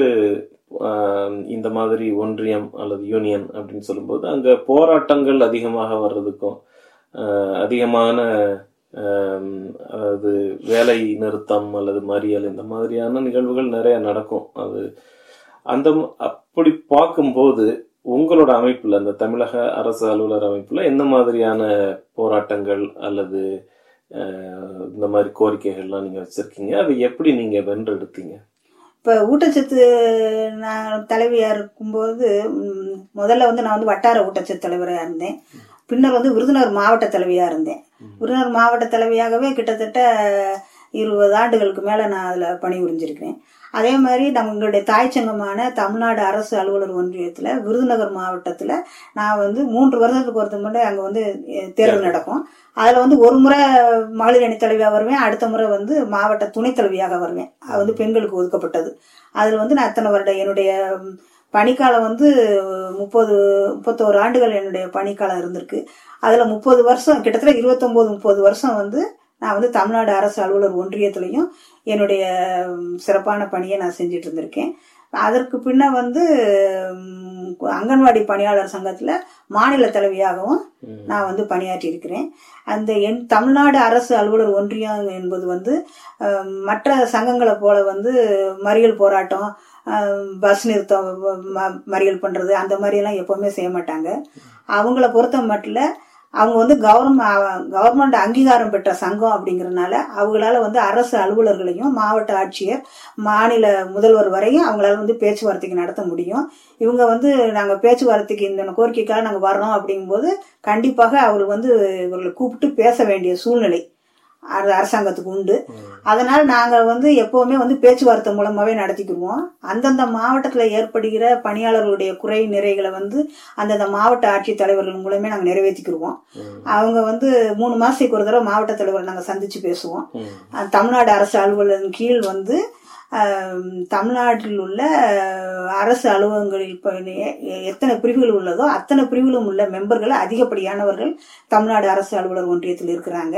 இந்த மாதிரி ஒன்றியம் அல்லது யூனியன் அப்படின்னு சொல்லும்போது அங்க போராட்டங்கள் அதிகமாக வர்றதுக்கும் அதிகமான அதாவது வேலை நிறுத்தம் அல்லது மறியல் இந்த மாதிரியான நிகழ்வுகள் நிறைய நடக்கும். அது அந்த அப்படி பார்க்கும்போது உங்களோட அமைப்புல அந்த தமிழக அரசு அலுவலர் அமைப்புல எந்த மாதிரியான போராட்டங்கள் அல்லது இந்த மாதிரி கோரிக்கைகள்லாம் நீங்க வச்சிருக்கீங்க? அதை எப்படி நீங்க வென்றெடுத்தீங்க? இப்போ ஊட்டச்சத்து நான் தலைவியாக இருக்கும்போது முதல்ல வந்து நான் வந்து வட்டார ஊட்டச்சத்து தலைவராக இருந்தேன். பின்னர் வந்து விருதுநகர் மாவட்ட தலைவியாக இருந்தேன். விருதுநகர் மாவட்ட தலைவியாகவே கிட்டத்தட்ட இருபது ஆண்டுகளுக்கு மேலே நான் அதில் பணி புரிஞ்சிருக்கிறேன் அதே மாதிரி நம்மளுடைய தாய் சங்கமான தமிழ்நாடு அரசு அலுவலர் ஒன்றியத்தில் விருதுநகர் மாவட்டத்தில் நான் வந்து மூன்று வருடத்துக்கு ஒருத்த முறை அங்கே வந்து தேர்வு நடக்கும். அதில் வந்து ஒரு முறை மகளிர் அணி தலைவியாக வருவேன் அடுத்த முறை வந்து மாவட்ட துணைத் தலைவியாக வருவேன். அது வந்து பெண்களுக்கு ஒதுக்கப்பட்டது. அதில் வந்து நான் அத்தனை வருடம் என்னுடைய பணிக்காலம் வந்து முப்பது முப்பத்தோரு ஆண்டுகள் என்னுடைய பணிக்காலம் இருந்திருக்கு. அதில் முப்பது வருஷம் கிட்டத்தட்ட இருபத்தொம்போது முப்பது வருஷம் வந்து நான் வந்து தமிழ்நாடு அரசு அலுவலர் ஒன்றியத்திலையும் என்னுடைய சிறப்பான பணியை நான் செஞ்சுட்டு இருந்திருக்கேன் அதற்கு பின்ன வந்து அங்கன்வாடி பணியாளர் சங்கத்தில் மாநில தலைவியாகவும் நான் வந்து பணியாற்றி இருக்கிறேன் அந்த என் தமிழ்நாடு அரசு அலுவலர் ஒன்றியம் என்பது வந்து மற்ற சங்கங்களை போல வந்து மறியல் போராட்டம் பஸ் நிறுத்தம் மறியல் பண்ணுறது அந்த மாதிரியெல்லாம் எப்போவுமே செய்ய மாட்டாங்க. அவங்கள பொறுத்த மட்டும் அவங்க வந்து கவர்மெண்ட் கவர்மெண்ட் அங்கீகாரம் பெற்ற சங்கம் அப்படிங்கிறனால அவங்களால வந்து அரசு அலுவலர்களையும் மாவட்ட ஆட்சியர் மாநில முதல்வர் வரையும் அவங்களால வந்து பேச்சுவார்த்தைக்கு நடத்த முடியும். இவங்க வந்து நாங்கள் பேச்சுவார்த்தைக்கு இந்த கோரிக்கைக்காக நாங்கள் வர்றோம் அப்படிங்கும்போது கண்டிப்பாக அவர் வந்து இவர்களை கூப்பிட்டு பேச வேண்டிய சூழ்நிலை. அரசாங்கத்துக்கு உண்டு. அதனால நாங்க வந்து எப்பவுமே வந்து பேச்சுவார்த்தை மூலமாவே நடத்திக்கிடுவோம் அந்தந்த மாவட்டத்துல ஏற்படுகிற பணியாளர்களுடைய குறை நிறைகளை வந்து அந்தந்த மாவட்ட ஆட்சித் தலைவர்கள் மூலமே நாங்க நிறைவேற்றிக்கிடுவோம் அவங்க வந்து மூணு மாசத்துக்கு ஒரு தடவை மாவட்ட தலைவரை நாங்க சந்திச்சு பேசுவோம். தமிழ்நாடு அரசு அலுவலரின் கீழ் வந்து தமிழ்நாட்டில் உள்ள அரசு அலுவலகங்களில் இப்ப எத்தனை பிரிவுகள் உள்ளதோ அத்தனை பிரிவிலும் உள்ள மெம்பர்கள் அதிகப்படியானவர்கள் தமிழ்நாடு அரசு அலுவலர் ஒன்றியத்தில் இருக்கிறாங்க.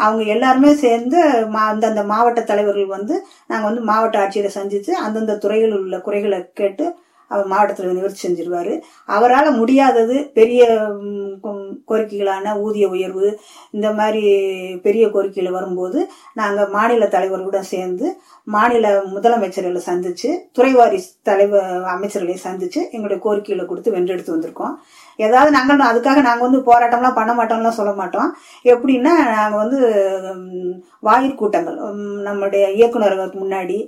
அவங்க எல்லாருமே சேர்ந்து மா- அந்தந்த மாவட்ட தலைவர்கள் வந்து நாங்கள் வந்து மாவட்ட ஆட்சியரை சந்தித்து அந்தந்த துறைகளில் உள்ள குறைகளை கேட்டு அவர் மாவட்டத்தில் நிவர்த்தி செஞ்சிருவார். அவரால் முடியாதது பெரிய கோரிக்கைகளான ஊதிய உயர்வு இந்த மாதிரி பெரிய கோரிக்கையில் வரும்போது நாங்கள் மாநில தலைவர்களுடன் சேர்ந்து மாநில முதலமைச்சர்களை சந்தித்து துறைவாரி தலைவர் அமைச்சர்களை சந்தித்து எங்களுடைய கோரிக்கைகளை கொடுத்து வென்றெடுத்து வந்திருக்கோம். ஏதாவது நாங்கள் அதுக்காக நாங்கள் வந்து போராட்டம்லாம் பண்ண மாட்டோம்லாம் சொல்ல மாட்டோம். எப்படின்னா நாங்கள் வந்து ம், வாயிற்கூட்டங்கள் ம், நம்முடைய இயக்குநர்களுக்கு முன்னாடி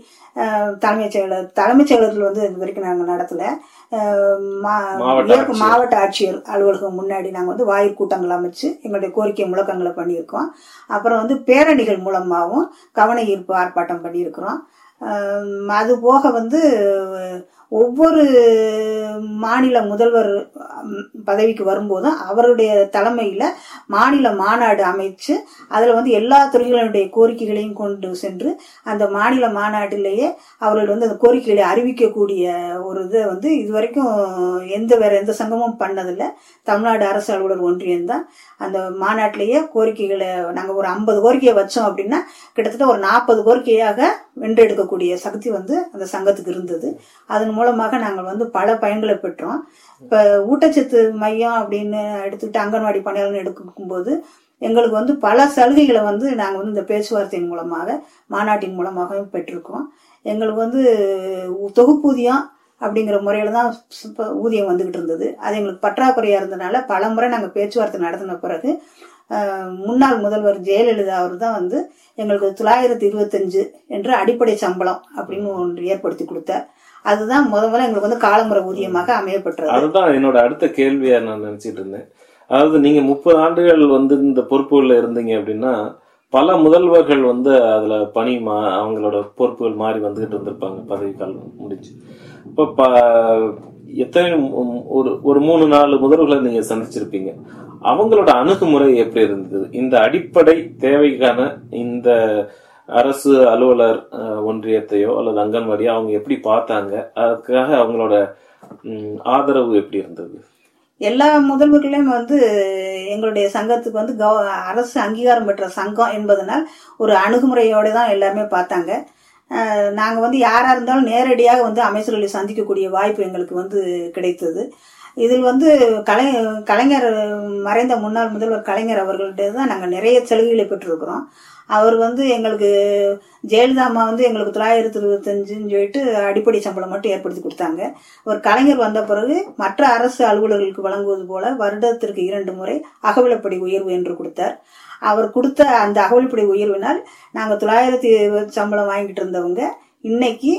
தலைமைச் செயலர் தலைமைச் செயலகத்தில் வந்து இது வரைக்கும் நாங்கள் நடத்தல. மாவட்ட ஆட்சியர். மாவட்ட ஆட்சியர் அலுவலகம் முன்னாடி நாங்கள் வந்து வாயிற்கூட்டங்கள் அமைச்சு எங்களுடைய கோரிக்கை முழக்கங்களை பண்ணியிருக்கோம். அப்புறம் வந்து பேரணிகள் மூலமாகவும் கவன ஈர்ப்பு ஆர்ப்பாட்டம் பண்ணியிருக்கிறோம். அது போக வந்து ஒவ்வொரு மாநில முதல்வர் பதவிக்கு வரும்போதும் அவருடைய தலைமையில மாநில மாநாடு அமைச்சு அதுல வந்து எல்லா துறைகளுடைய கோரிக்கைகளையும் கொண்டு சென்று அந்த மாநில மாநாட்டிலேயே அவர்கள் வந்து அந்த கோரிக்கைகளை அறிவிக்கக்கூடிய ஒரு இதை வந்து இதுவரைக்கும் எந்த வேற எந்த சங்கமும் பண்ணதில்லை. தமிழ்நாடு அரசு அலுவலர் ஒன்றியம் தான். அந்த மாநாட்டிலேயே கோரிக்கைகளை நாங்கள் ஒரு ஐம்பது கோரிக்கையை வச்சோம் அப்படின்னா கிட்டத்தட்ட ஒரு நாற்பது கோரிக்கையாக வென்றெடுக்கக்கூடிய சக்தி வந்து அந்த சங்கத்துக்கு இருந்தது. அதன் மூலமாக நாங்கள் வந்து பல பயன்களை பெற்றோம். இப்போ ஊட்டச்சத்து மையம் அப்படின்னு எடுத்துக்கிட்டு அங்கன்வாடி பணியாளர்னு எடுக்கும்போது எங்களுக்கு வந்து பல சலுகைகளை வந்து நாங்கள் வந்து இந்த பேச்சுவார்த்தையின் மூலமாக மாநாட்டின் மூலமாகவும் பெற்றிருக்கோம். எங்களுக்கு வந்து தொகுப்பூதியம் அப்படிங்கிற முறையில் தான் ஊதியம் வந்துகிட்டு இருந்தது. அது எங்களுக்கு பற்றாக்குறையாக இருந்தனால பல முறை நாங்கள் பேச்சுவார்த்தை நடத்தின பிறகு முன்னாள் முதல்வர் ஜெயலலிதா அவர் தான் வந்து எங்களுக்கு தொள்ளாயிரத்தி இருபத்தஞ்சு என்ற அடிப்படை சம்பளம் அப்படின்னு ஒன்று ஏற்படுத்தி கொடுத்தார். அதுதான் முத முதல்ல எங்களுக்கு வந்து காலமுறை ஊதியமாக அமையப்பட்டது அதுதான் என்னோட அடுத்த கேள்வியா நான் நினைச்சிட்டு இருந்தேன். அதாவது நீங்க முப்பது ஆண்டுகள் வந்து இந்த பொறுப்புகள்ல இருந்தீங்க அப்படின்னா பல முதல்வர்கள் வந்து அதுல பணி மா அவங்களோட பொறுப்புகள் மாறி வந்துகிட்டு இருந்திருப்பாங்க. பதவி காலம் முடிஞ்சு. இப்ப எத்தனை ஒரு ஒரு மூணு நாலு முதல்வர்களை நீங்க சந்திச்சிருப்பீங்க. அவங்களோட அணுகுமுறை எப்படி இருந்தது? இந்த அடிப்படை தேவைக்கான இந்த அரசு அலுவலர் ஒன்றியத்தையோ அல்லது அங்கன்வாடியோ அவங்க எப்படி பார்த்தாங்க? அதுக்காக அவங்களோட ஆதரவு எப்படி இருந்தது? எல்லா முதல்வர்களையும் வந்து எங்களுடைய சங்கத்துக்கு வந்து கவ அரசு அங்கீகாரம் பெற்ற சங்கம் என்பதனால் ஒரு அணுகுமுறையோடு தான் எல்லாருமே பார்த்தாங்க. நாங்கள் வந்து யாராக இருந்தாலும் நேரடியாக வந்து அமைச்சர்களை சந்திக்கக்கூடிய வாய்ப்பு எங்களுக்கு வந்து கிடைத்தது. இதில் வந்து கலை கலைஞர் மறைந்த முன்னாள் முதல்வர் கலைஞர் அவர்கள்ட்ட தான் நாங்கள் நிறைய சலுகைகளை பெற்றிருக்கிறோம். அவர் வந்து எங்களுக்கு ஜெயலலிதா அம்மா வந்து எங்களுக்கு தொள்ளாயிரத்தி இருபத்தஞ்சுன்னு சொல்லிட்டு அடிப்படை சம்பளம் மட்டும் ஏற்படுத்தி கொடுத்தாங்க. ஒரு கலைஞர் வந்த பிறகு மற்ற அரசு அலுவலர்களுக்கு வழங்குவது போல வருடத்திற்கு இரண்டு முறை அகவிலப்படி உயர்வு என்று கொடுத்தார். அவர் கொடுத்த அந்த அகவல்படி உயர்வினால் நாங்கள் தொள்ளாயிரத்தி சம்பளம் வாங்கிட்டு இருந்தவங்க இன்னைக்கு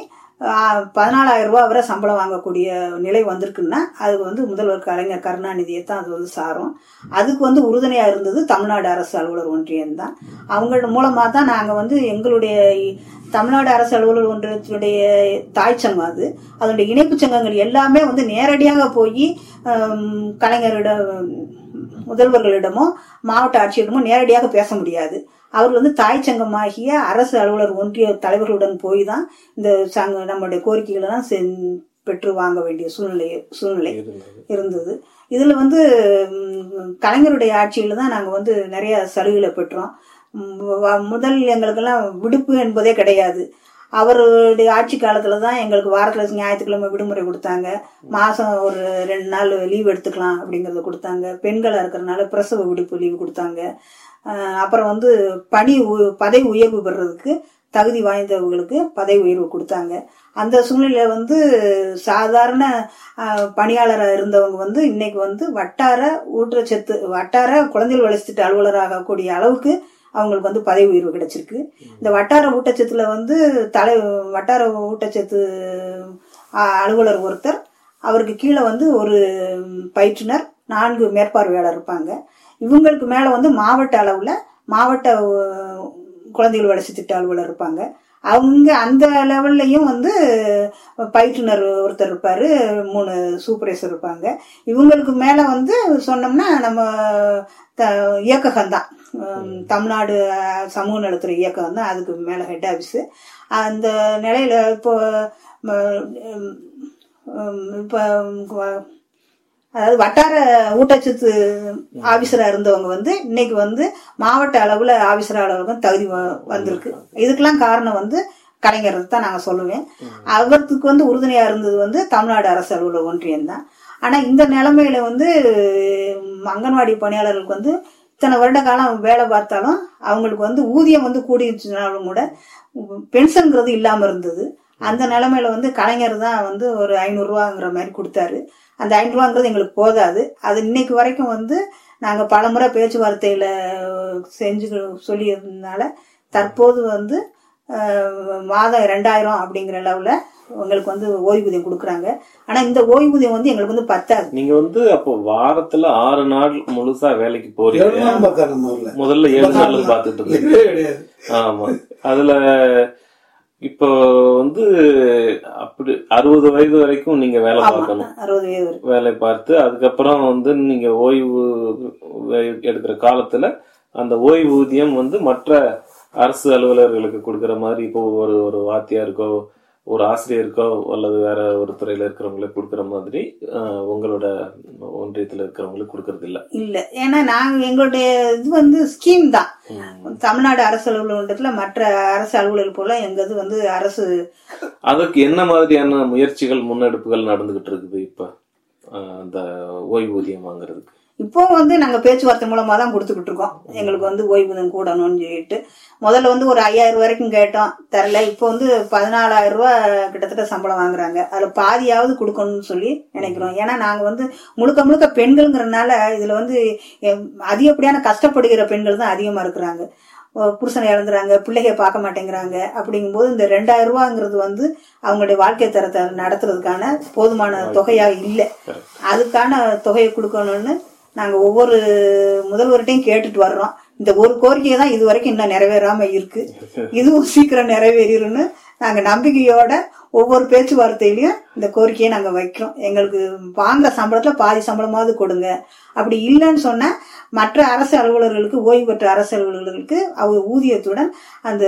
பதினாலாயிரம் ரூபா வரை சம்பளம் வாங்கக்கூடிய நிலை வந்திருக்குன்னா அது வந்து முதல்வர் கலைஞர் கருணாநிதியை தான் அது வந்து சாரும். அதுக்கு வந்து உறுதுணையாக இருந்தது தமிழ்நாடு அரசு அலுவலர் ஒன்றியம் தான். அவங்க மூலமாக தான் நாங்கள் வந்து எங்களுடைய தமிழ்நாடு அரசு அலுவலர் ஒன்றியத்தினுடைய தாய் சங்கம் அது. அதனுடைய இணைப்பு சங்கங்கள் எல்லாமே வந்து நேரடியாக போய் கலைஞரிடம் முதல்வர்களிடமோ மாவட்ட ஆட்சியரிடமோ நேரடியாக பேச முடியாது. அவர் வந்து தாய் சங்கமாகிய அரசு அலுவலர் ஒன்றிய தலைவர்களுடன் போய் தான் இந்த சங்க நம்மளுடைய கோரிக்கைகளை தான் சென்- பெற்று வாங்க வேண்டிய சூழ்நிலை சூழ்நிலை இருந்தது. இதுல வந்து கலைஞருடைய ஆட்சியில தான் நாங்க வந்து நிறைய சலுகைகளை பெற்றோம். முதல் எங்களுக்கெல்லாம் விடுப்பு என்பதே கிடையாது. அவருடைய ஆட்சி காலத்துல தான் எங்களுக்கு வாரத்துல ஞாயிற்றுக்கிழமை விடுமுறை கொடுத்தாங்க. மாசம் ஒரு ரெண்டு நாள் லீவ் எடுத்துக்கலாம் அப்படிங்கறத கொடுத்தாங்க. பெண்களா இருக்கிறனால பிரசவ விடுப்பு லீவு கொடுத்தாங்க. அப்புறம் வந்து பணி உ- பதவி உயர்வு பெறதுக்கு தகுதி வாய்ந்தவங்களுக்கு பதவி உயர்வு கொடுத்தாங்க. அந்த சூழ்நிலையில வந்து சாதாரண பணியாளராக இருந்தவங்க வந்து இன்னைக்கு வந்து வட்டார ஊட்டச்சத்து வட்டார குழந்தைகள் வளர்ச்சிட்டு அலுவலராக கூடிய அளவுக்கு அவங்களுக்கு வந்து பதவி உயர்வு கிடைச்சிருக்கு. இந்த வட்டார ஊட்டச்சத்துல வந்து தலை வட்டார ஊட்டச்சத்து அலுவலர் ஒருத்தர் அவருக்கு கீழே வந்து ஒரு பயிற்றுனர் நான்கு மேற்பார்வையாளர் இருப்பாங்க. இவங்களுக்கு மேலே வந்து மாவட்ட அளவில் மாவட்ட குழந்தைகள் வளர்ச்சி திட்ட அலுவலர் இருப்பாங்க. அவங்க அந்த லெவல்லையும் வந்து பயிற்றுனர் ஒருத்தர் இருப்பாரு மூணு சூப்பர்வைசர் இருப்பாங்க. இவங்களுக்கு மேல வந்து சொன்னோம்னா நம்ம த இயக்ககம் தான் தமிழ்நாடு சமூக நலத்துறை இயக்கம் தான் அதுக்கு மேல ஹெட் ஆஃபீஸு அந்த நிலையில இப்போ இப்போ அதாவது வட்டார ஊட்டச்சத்து ஆபீசரா இருந்தவங்க வந்து இன்னைக்கு வந்து மாவட்ட அளவுல ஆபீசர் அளவுக்கு தகுதி வந்திருக்கு. இதுக்கெல்லாம் காரணம் வந்து கலைஞர் தான் நாங்க சொல்லுவேன். அவருக்கு வந்து உறுதுணையா இருந்தது வந்து தமிழ்நாடு அரசு அலுவலக ஒன்றியம் தான். ஆனா இந்த நிலைமையில வந்து அங்கன்வாடி பணியாளர்களுக்கு வந்து இத்தனை வருட காலம் வேலை பார்த்தாலும் அவங்களுக்கு வந்து ஊதியம் வந்து கூடிச்சுனாலும் கூட பென்ஷன்ங்கிறது இல்லாம இருந்தது. அந்த நிலைமையில வந்து கலைஞர் தான் வந்து ஒரு ஐநூறு ரூபாங்கிற மாதிரி கொடுத்தாரு. அந்த ஐநூறு ரூபாங்கிறது எங்களுக்கு போதாது. அது இன்னைக்கு வரைக்கும் வந்து நாங்க பலமுறை பேச்சுவார்த்தையில செஞ்சு சொல்லியிருந்தனால தற்போது வந்து மாதம் ரெண்டாயிரம் அப்படிங்கிற லெவலில் உங்களுக்கு வந்து ஓய்வூதியம் கொடுக்குறாங்க. ஆனா இந்த ஓய்வூதியம் வந்து எங்களுக்கு வந்து பத்தாது. நீங்க வந்து அப்போ வாரத்துல ஆறு நாள் முழுசா வேலைக்கு போறீங்க. முதல்ல ஏழு நாள் பார்த்துட்டு இருந்தீங்க லீவே கிடையாது. ஆமா. அதுல இப்போ வந்து அப்படி அறுபது வயது வரைக்கும் நீங்க வேலை பார்க்கணும் அறுபது வயது வரை. வேலை பார்த்து அதுக்கப்புறம் வந்து நீங்க ஓய்வு எடுக்கிற காலத்துல அந்த ஓய்வூதியம் வந்து மற்ற அரசு அலுவலர்களுக்கு கொடுக்கிற மாதிரி இப்போ ஒரு ஒரு வாத்தியாருக்கோ ஒரு ஆசிரியருக்கோ அல்லது வேற ஒரு துறையில இருக்கிறவங்களுக்கு கொடுக்கிற மாதிரி உங்களோட ஒன்றியத்துல இருக்கிறவங்களுக்கு கொடுக்கறது இல்ல. இல்ல. ஏன்னா நாங்க எங்களுடைய இது வந்து ஸ்கீம் தான். தமிழ்நாடு அரசு அலுவலகத்துல மற்ற அரசு அலுவலர்கள் போல எங்க இது வந்து அரசு அதற்கு என்ன மாதிரியான முயற்சிகள் முன்னெடுப்புகள் நடந்துகிட்டு இருக்குது இப்ப? அந்த ஓய்வூதியம் வாங்குறதுக்கு. இப்போ வந்து நாங்க பேச்சுவார்த்தை மூலமா தான் கொடுத்துக்கிட்டு இருக்கோம் எங்களுக்கு வந்து ஓய்வூதியம் கூடணும்னு சொல்லிட்டு. முதல்ல வந்து ஒரு ஐயாயிரம் வரைக்கும் கேட்டோம். தரல. இப்போ வந்து பதினாலாயிரம் ரூபாய் கிட்டத்தட்ட சம்பளம் வாங்குறாங்க. அதுல பாதியாவது கொடுக்கணும்னு சொல்லி நினைக்கிறோம். ஏன்னா நாங்க வந்து முழுக்க முழுக்க பெண்கள்ங்கிறனால இதுல வந்து அதிகப்படியான கஷ்டப்படுகிற பெண்கள் தான் அதிகமா இருக்கிறாங்க. புருஷனை இழந்துறாங்க பிள்ளைக பார்க்க மாட்டேங்கிறாங்க. அப்படிங்கும்போது இந்த ரெண்டாயிரம் ரூபாங்கிறது வந்து அவங்களுடைய வாழ்க்கை தரத்தை நடத்துறதுக்கான போதுமான தொகையா இல்லை. அதுக்கான தொகையை கொடுக்கணும்னு நாங்க ஒவ்வொரு முதல்வர்கிட்டையும் கேட்டுட்டு வர்றோம். இந்த ஒரு கோரிக்கையை தான் இது வரைக்கும் இன்னும் நிறைவேறாம இருக்கு. இதுவும் சீக்கிரம் நிறைவேறிடும்னு நாங்க நம்பிக்கையோட ஒவ்வொரு பேச்சுவார்த்தையிலயும் இந்த கோரிக்கையை நாங்க வைக்கிறோம். எங்களுக்கு வாங்குற சம்பளத்துல பாதி சம்பளமாவது கொடுங்க. அப்படி இல்லைன்னு சொன்னா மற்ற அரசு அலுவலர்களுக்கு ஓய்வு பெற்ற அரசு அலுவலர்களுக்கு அவங்க ஊதியத்துடன் அந்த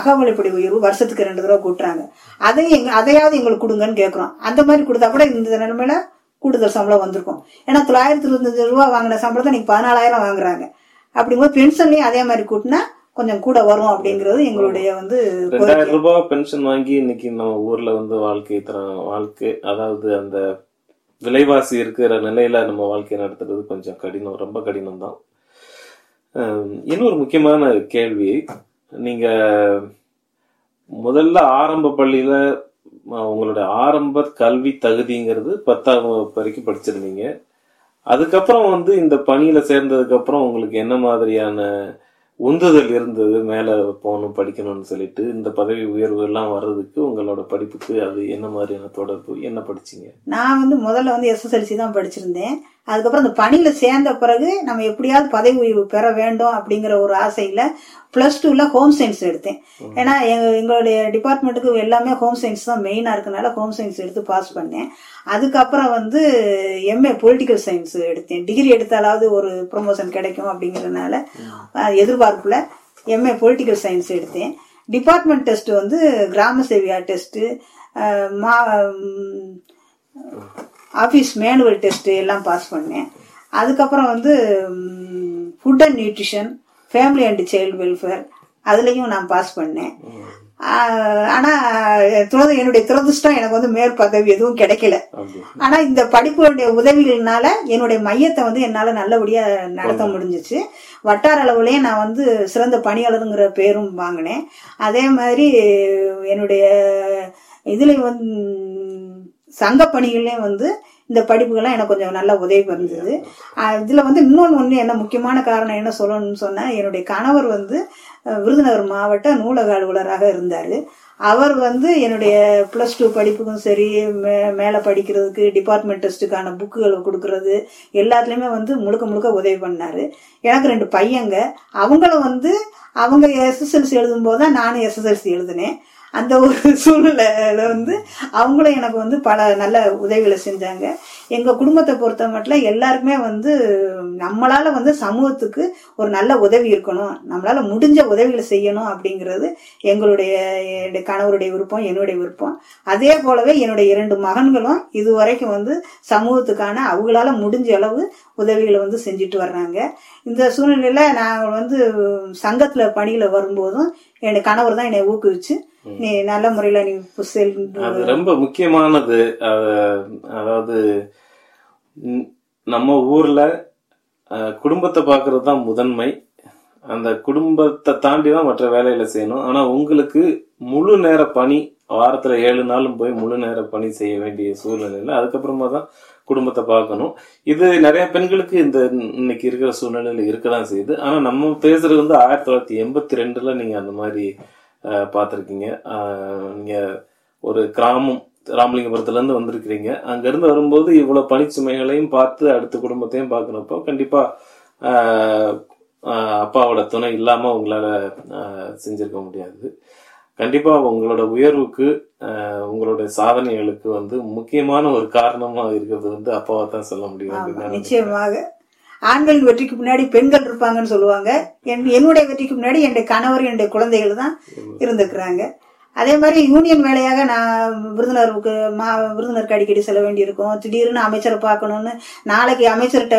அகவலைப்படி உயர்வு வருஷத்துக்கு ரெண்டு தடவை கூட்டுறாங்க. அதை எங்க அதையாவது எங்களுக்கு கொடுங்கன்னு கேட்குறோம் அந்த மாதிரி கொடுத்தா கூட இந்த நிலைமையில கூடுதல் சம்பளம் வந்திருக்கும். ஏன்னா தொள்ளாயிரத்தி இருபத்தஞ்சு ரூபா வாங்கின சம்பளத்தை இன்னைக்கு பதினாலாயிரம் வாங்குறாங்க. அப்படிங்கும்போது பென்ஷன்லயும் அதே மாதிரி கூட்டினா கொஞ்சம் கூட வரும் அப்படிங்கிறது எங்களுடைய வந்து ரெண்டாயிரம் ரூபாய் பென்ஷன் வாங்கி இன்னைக்கு நம்ம ஊர்ல வந்து வாழ்க்கை தரம் வாழ்க்கை அதாவது அந்த விலைவாசி இருக்கிற நிலையில நம்ம வாழ்க்கையை நடத்துறது கொஞ்சம் கடினம் ரொம்ப கடினம் தான் இன்னொரு முக்கியமான கேள்வி. நீங்க முதல்ல ஆரம்ப பள்ளியில உங்களோட ஆரம்ப கல்வி தகுதிங்கிறது பத்தாம் வகுப்பு வரைக்கும் படிச்சிருந்தீங்க. அதுக்கப்புறம் வந்து இந்த பணியில சேர்ந்ததுக்கு அப்புறம் உங்களுக்கு என்ன மாதிரியான உந்துதல் இருந்தது? மேல போகணும் படிக்கணும்னு சொல்லிட்டு இந்த பதவி உயர்வு எல்லாம் வர்றதுக்கு உங்களோட படிப்புக்கு அது என்ன மாதிரியான தொடர்பு? என்ன படிச்சீங்க? நான் வந்து முதல்ல வந்து எஸ்எஸ்எல்சி தான் படிச்சிருந்தேன். அதுக்கப்புறம் இந்த பணியில சேர்ந்த பிறகு நம்ம எப்படியாவது பதவி உயர்வு பெற வேண்டும் அப்படிங்கிற ஒரு ஆசையில பிளஸ் டூல ஹோம் சயின்ஸ் எடுத்தேன். ஏன்னா எங்க- எங்களுடைய டிபார்ட்மெண்ட்டுக்கு எல்லாமே ஹோம் சயின்ஸ் தான் மெயினா இருக்கனால ஹோம் சயின்ஸ் எடுத்து பாஸ் பண்ணேன். அதுக்கப்புறம் வந்து எம்ஏ பொலிட்டிக்கல் சயின்ஸ் எடுத்தேன். டிகிரி எடுத்தாலாவது ஒரு ப்ரொமோஷன் கிடைக்கும் அப்படிங்கறதுனால எதிர்பார்ப்புல எம்ஏ பொலிட்டிக்கல் சயின்ஸ் எடுத்தேன். டிபார்ட்மெண்ட் டெஸ்ட் வந்து கிராம சேவியா டெஸ்ட் மா ம், ஆஃபீஸ் மேனுவல் டெஸ்ட் எல்லாம் பாஸ் பண்ணேன். அதுக்கப்புறம் வந்து food and nutrition family and child welfare அதுலேயும் நான் பாஸ் பண்ணேன். ஆஹ் ஆனா துரது என்னுடைய துரதிருஷ்டம் எனக்கு வந்து மேல் பதவி எதுவும் கிடைக்கல. அப்படி ஆனா இந்த படிப்புடைய உதவிகள்னால என்னுடைய மையத்தை வந்து என்னால நல்லபடியா நடத்த முடிஞ்சுச்சு. வட்டார அளவுலயும் நான் வந்து சிறந்த பணியாளருங்கிற பேரும் வாங்கினேன். அதே மாதிரி என்னுடைய இதுல வந்து சங்க பணிகள்லயும் வந்து இந்த படிப்புகள்லாம் எனக்கு கொஞ்சம் நல்ல உதவி இருந்தது இதுல வந்து இன்னொன்று ஒன்று என்ன முக்கியமான காரணம் என்ன சொல்லணும்னு சொன்னா என்னுடைய கணவர் வந்து விருதுநகர் மாவட்ட நூலக அலுவலராக இருந்தார். அவர் வந்து என்னுடைய ப்ளஸ் டூ படிப்புக்கும் சரி மே மேலே படிக்கிறதுக்கு டிபார்ட்மெண்ட் டெஸ்ட்டுக்கான புக்குகள் கொடுக்கறது எல்லாத்துலேயுமே வந்து முழுக்க முழுக்க உதவி பண்ணார். எனக்கு ரெண்டு பையங்க. அவங்களும் வந்து அவங்க எஸ்எஸ்எல்சி எழுதும்போது தான் நானும் எஸ்எஸ்எல்சி எழுதினேன். அந்த ஒரு சூழ்நிலையில வந்து அவங்களும் எனக்கு வந்து பல நல்ல உதவிகளை செஞ்சாங்க. எங்க குடும்பத்தை பொறுத்த மட்டும் எல்லாருக்குமே வந்து நம்மளால வந்து சமூகத்துக்கு ஒரு நல்ல உதவி இருக்கணும். நம்மளால முடிஞ்ச உதவிகளை செய்யணும் அப்படிங்கிறது எங்களுடைய என்னுடைய கணவருடைய விருப்பம் என்னுடைய விருப்பம். அதே போலவே என்னுடைய இரண்டு மகன்களும் இதுவரைக்கும் வந்து சமூகத்துக்கான அவங்களால முடிஞ்ச அளவு உதவிகளை வந்து செஞ்சுட்டு வர்றாங்க. இந்த சூழ்நிலையில நான் வந்து சங்கத்துல பணியில வரும்போதும் என்னுடைய கணவர் தான் என்னை ஊக்குவிச்சு நீ நல்ல முறையில நீ செல் அது ரொம்ப முக்கியமானது. அதாவது நம்ம ஊர்ல குடும்பத்தை பார்க்கறது தான் முதன்மை. அந்த குடும்பத்தை தாண்டி தான் மற்ற வேலைகளை செய்யணும். ஆனா உங்களுக்கு முழு நேர பணி வாரத்துல ஏழு நாளும் போய் முழு நேர பணி செய்ய வேண்டிய சூழ்நிலையில அதுக்கப்புறமா தான் குடும்பத்தை பார்க்கணும் இது நிறைய பெண்களுக்கு இந்த இன்னைக்கு இருக்கிற சூழ்நிலையில இருக்கதான் செய்யுது. ஆனா நம்ம பேசுறது வந்து ஆயிரத்தி தொள்ளாயிரத்தி எண்பத்தி ரெண்டுல நீங்க அந்த மாதிரி பார்த்திருக்கீங்க. அஹ், நீங்க ஒரு கிராமம் ராமலிங்கபுரத்துல இருந்து வந்திருக்கிறீங்க. அங்க இருந்து வரும்போது இவ்வளவு பணிச்சுமைகளையும் பார்த்து அடுத்த குடும்பத்தையும் பார்க்கறப்போ கண்டிப்பா ஆஹ், ஆஹ், அப்பாவோட துணை இல்லாம உங்களால செஞ்சிருக்க முடியாது. கண்டிப்பா உங்களோட உயர்வுக்கு ஆஹ், உங்களோட சாதனைகளுக்கு வந்து முக்கியமான ஒரு காரணமா இருக்கிறது வந்து அப்பாவை தான் சொல்ல முடியும். நிச்சயமாக. ஆண்களின் வெற்றிக்கு முன்னாடி பெண்கள் இருப்பாங்கன்னு சொல்லுவாங்க. என் என்னுடைய வெற்றிக்கு முன்னாடி என்னுடைய கணவர் என்னுடைய குழந்தைகள் தான் இருந்திருக்கிறாங்க. அதே மாதிரி யூனியன் வேலையாக நான் விருதுநருக்கு மா விருதுநருக்கு அடிக்கடி செல்ல வேண்டியிருக்கும். திடீர்னு அமைச்சரை பார்க்கணும்னு நாளைக்கு அமைச்சர்கிட்ட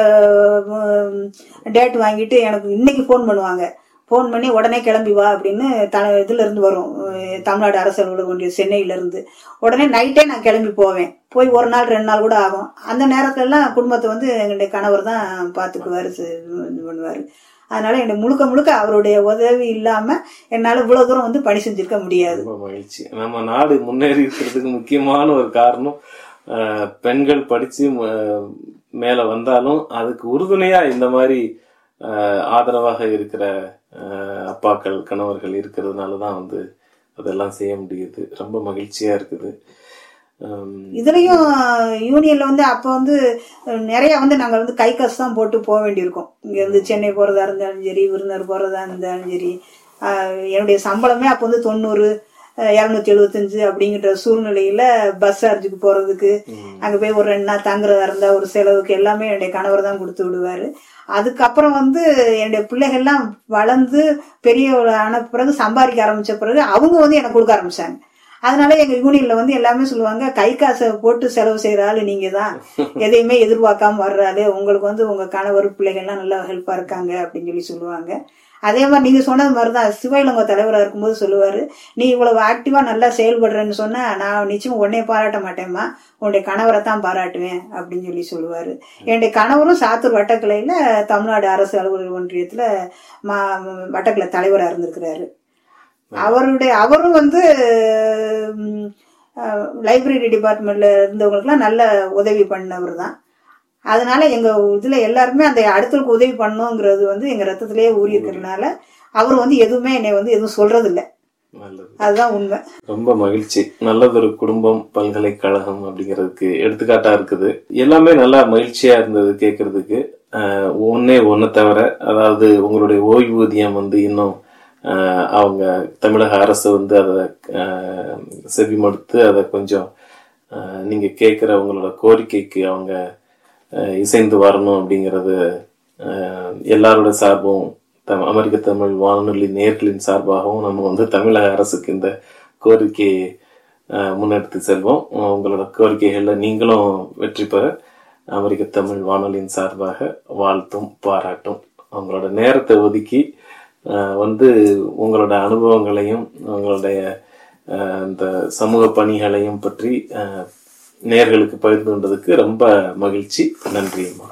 டேட் வாங்கிட்டு எனக்கு இன்னைக்கு ஃபோன் பண்ணுவாங்க. ஃபோன் பண்ணி உடனே கிளம்பி வா அப்படின்னு த இதுலேருந்து வரும். தமிழ்நாடு அரசு அலுவலகம் ஒன்றிய உடனே நைட்டே நான் கிளம்பி போவேன். போய் ஒரு நாள் ரெண்டு நாள் கூட ஆகும். அந்த நேரத்துலலாம் குடும்பத்தை வந்து எங்களுடைய கணவர் தான் பார்த்துக்குவார் இது பண்ணுவார். அதனால என்னை முழுக்க முழுக்க அவருடைய உதவி இல்லாம என்னால இவ்வளவு தூரம் வந்து பணி செஞ்சிருக்க முடியாது. மகிழ்ச்சி. நம்ம நாடு முன்னேறி இருக்கிறதுக்கு முக்கியமான ஒரு காரணம் பெண்கள் படிச்சு மேல வந்தாலும் அதுக்கு உறுதுணையா இந்த மாதிரி ஆதரவாக இருக்கிற அப்பாக்கள் கணவர்கள் இருக்கிறதுனால தான் வந்து அதெல்லாம் செய்ய முடியுது. ரொம்ப மகிழ்ச்சியா இருக்குது. இதுலயும் யூனியன்ல வந்து அப்ப வந்து நிறைய வந்து நாங்க வந்து கை காசு தான் போட்டு போக வேண்டியிருக்கும். இங்க இருந்து சென்னை போறதா இருந்தாலும் சரி விருந்தர் போறதா இருந்தாலும் சரி என்னுடைய சம்பளமே அப்ப வந்து தொண்ணூறு இரநூத்தி எழுபத்தஞ்சு அப்படிங்கிற சூழ்நிலையில பஸ் சார்ஜுக்கு போறதுக்கு அங்க போய் ஒரு ரெண்டு நாள் தங்குறதா இருந்தா ஒரு செலவுக்கு எல்லாமே என்னுடைய கணவர் தான் கொடுத்து விடுவாரு. அதுக்கப்புறம் வந்து என்னுடைய பிள்ளைகள்லாம் வளர்ந்து பெரிய ஆன பிறகு சம்பாதிக்க ஆரம்பிச்ச பிறகு அவங்க வந்து எனக்கு கொடுக்க ஆரம்பிச்சாங்க. அதனால எங்க யூனியன்ல வந்து எல்லாமே சொல்லுவாங்க கை காசை போட்டு செலவு செய்யற ஆளு நீங்க தான். எதையுமே எதிர்பார்க்காம வர்ற ஆளு. உங்களுக்கு வந்து உங்க கணவர் பிள்ளைகள்லாம் நல்லா ஹெல்ப்பா இருக்காங்க அப்படின்னு சொல்லி சொல்லுவாங்க. அதே மாதிரி நீங்க சொன்னது மாதிரி மாதிரிதான் சிவயிலங்க தலைவராக இருக்கும்போது சொல்லுவாரு நீ இவ்வளவு ஆக்டிவா நல்லா செயல்படுறேன்னு சொன்னா நான் நிச்சயம் உன்னே பாராட்ட மாட்டேம்மா உன்னுடைய கணவரை தான் பாராட்டுவேன் அப்படின்னு சொல்லி சொல்லுவாரு. என்னுடைய கணவரும் சாத்தூர் வட்டக்கிளையில தமிழ்நாடு அரசு அலுவலர் ஒன்றியத்துல மா வட்டக்கிளை தலைவராக இருந்திருக்கிறாரு. அவருடைய அவரும் வந்து லைப்ரரி டிபார்ட்மெண்ட்ல இருந்தவங்களுக்குலாம் நல்ல உதவி பண்ணவர் தான் அதனால எங்க இதுல எல்லாருமே அந்த அடுத்தவருக்கு உதவி பண்ணுங்கிறது வந்து எங்க ரத்தத்திலேயே ஊறி இருக்கிறதுனால அவர் வந்து எதுவுமே என்னை வந்து எதுவும் சொல்றது இல்ல அதுதான் உண்மை. ரொம்ப மகிழ்ச்சி. நல்லதொரு குடும்பம் பல்கலைக்கழகம் அப்படிங்கிறதுக்கு எடுத்துக்காட்டா இருக்குது. எல்லாமே நல்லா மகிழ்ச்சியா இருந்தது கேட்கறதுக்கு ஒண்ணே ஒண்ணு தவிர அதாவது உங்களுடைய ஓய்வூதியம் வந்து இன்னும் அவங்க தமிழக அரசு வந்து அதை செவிமடுத்து அதை கொஞ்சம் நீங்க கேட்கிற உங்களோட கோரிக்கைக்கு அவங்க இசைந்து வரணும் அப்படிங்கிறது எல்லாரோட சார்பும் தம் அமெரிக்க தமிழ் வானொலி நேர்களின் சார்பாகவும் நம்ம வந்து தமிழக அரசுக்கு இந்த கோரிக்கையை முன்னெடுத்து செல்வோம். உங்களோட கோரிக்கைகளில் நீங்களும் வெற்றி பெற அமெரிக்க தமிழ் வானொலியின் சார்பாக வாழ்த்தும் பாராட்டும். உங்களோட நேரத்தை ஒதுக்கி வந்து உங்களோட அனுபவங்களையும் உங்களுடைய இந்த சமூக பணிகளையும் பற்றி நேர்களுக்கு பகிர்ந்து கொண்டதுக்கு ரொம்ப மகிழ்ச்சி. நன்றிம்மா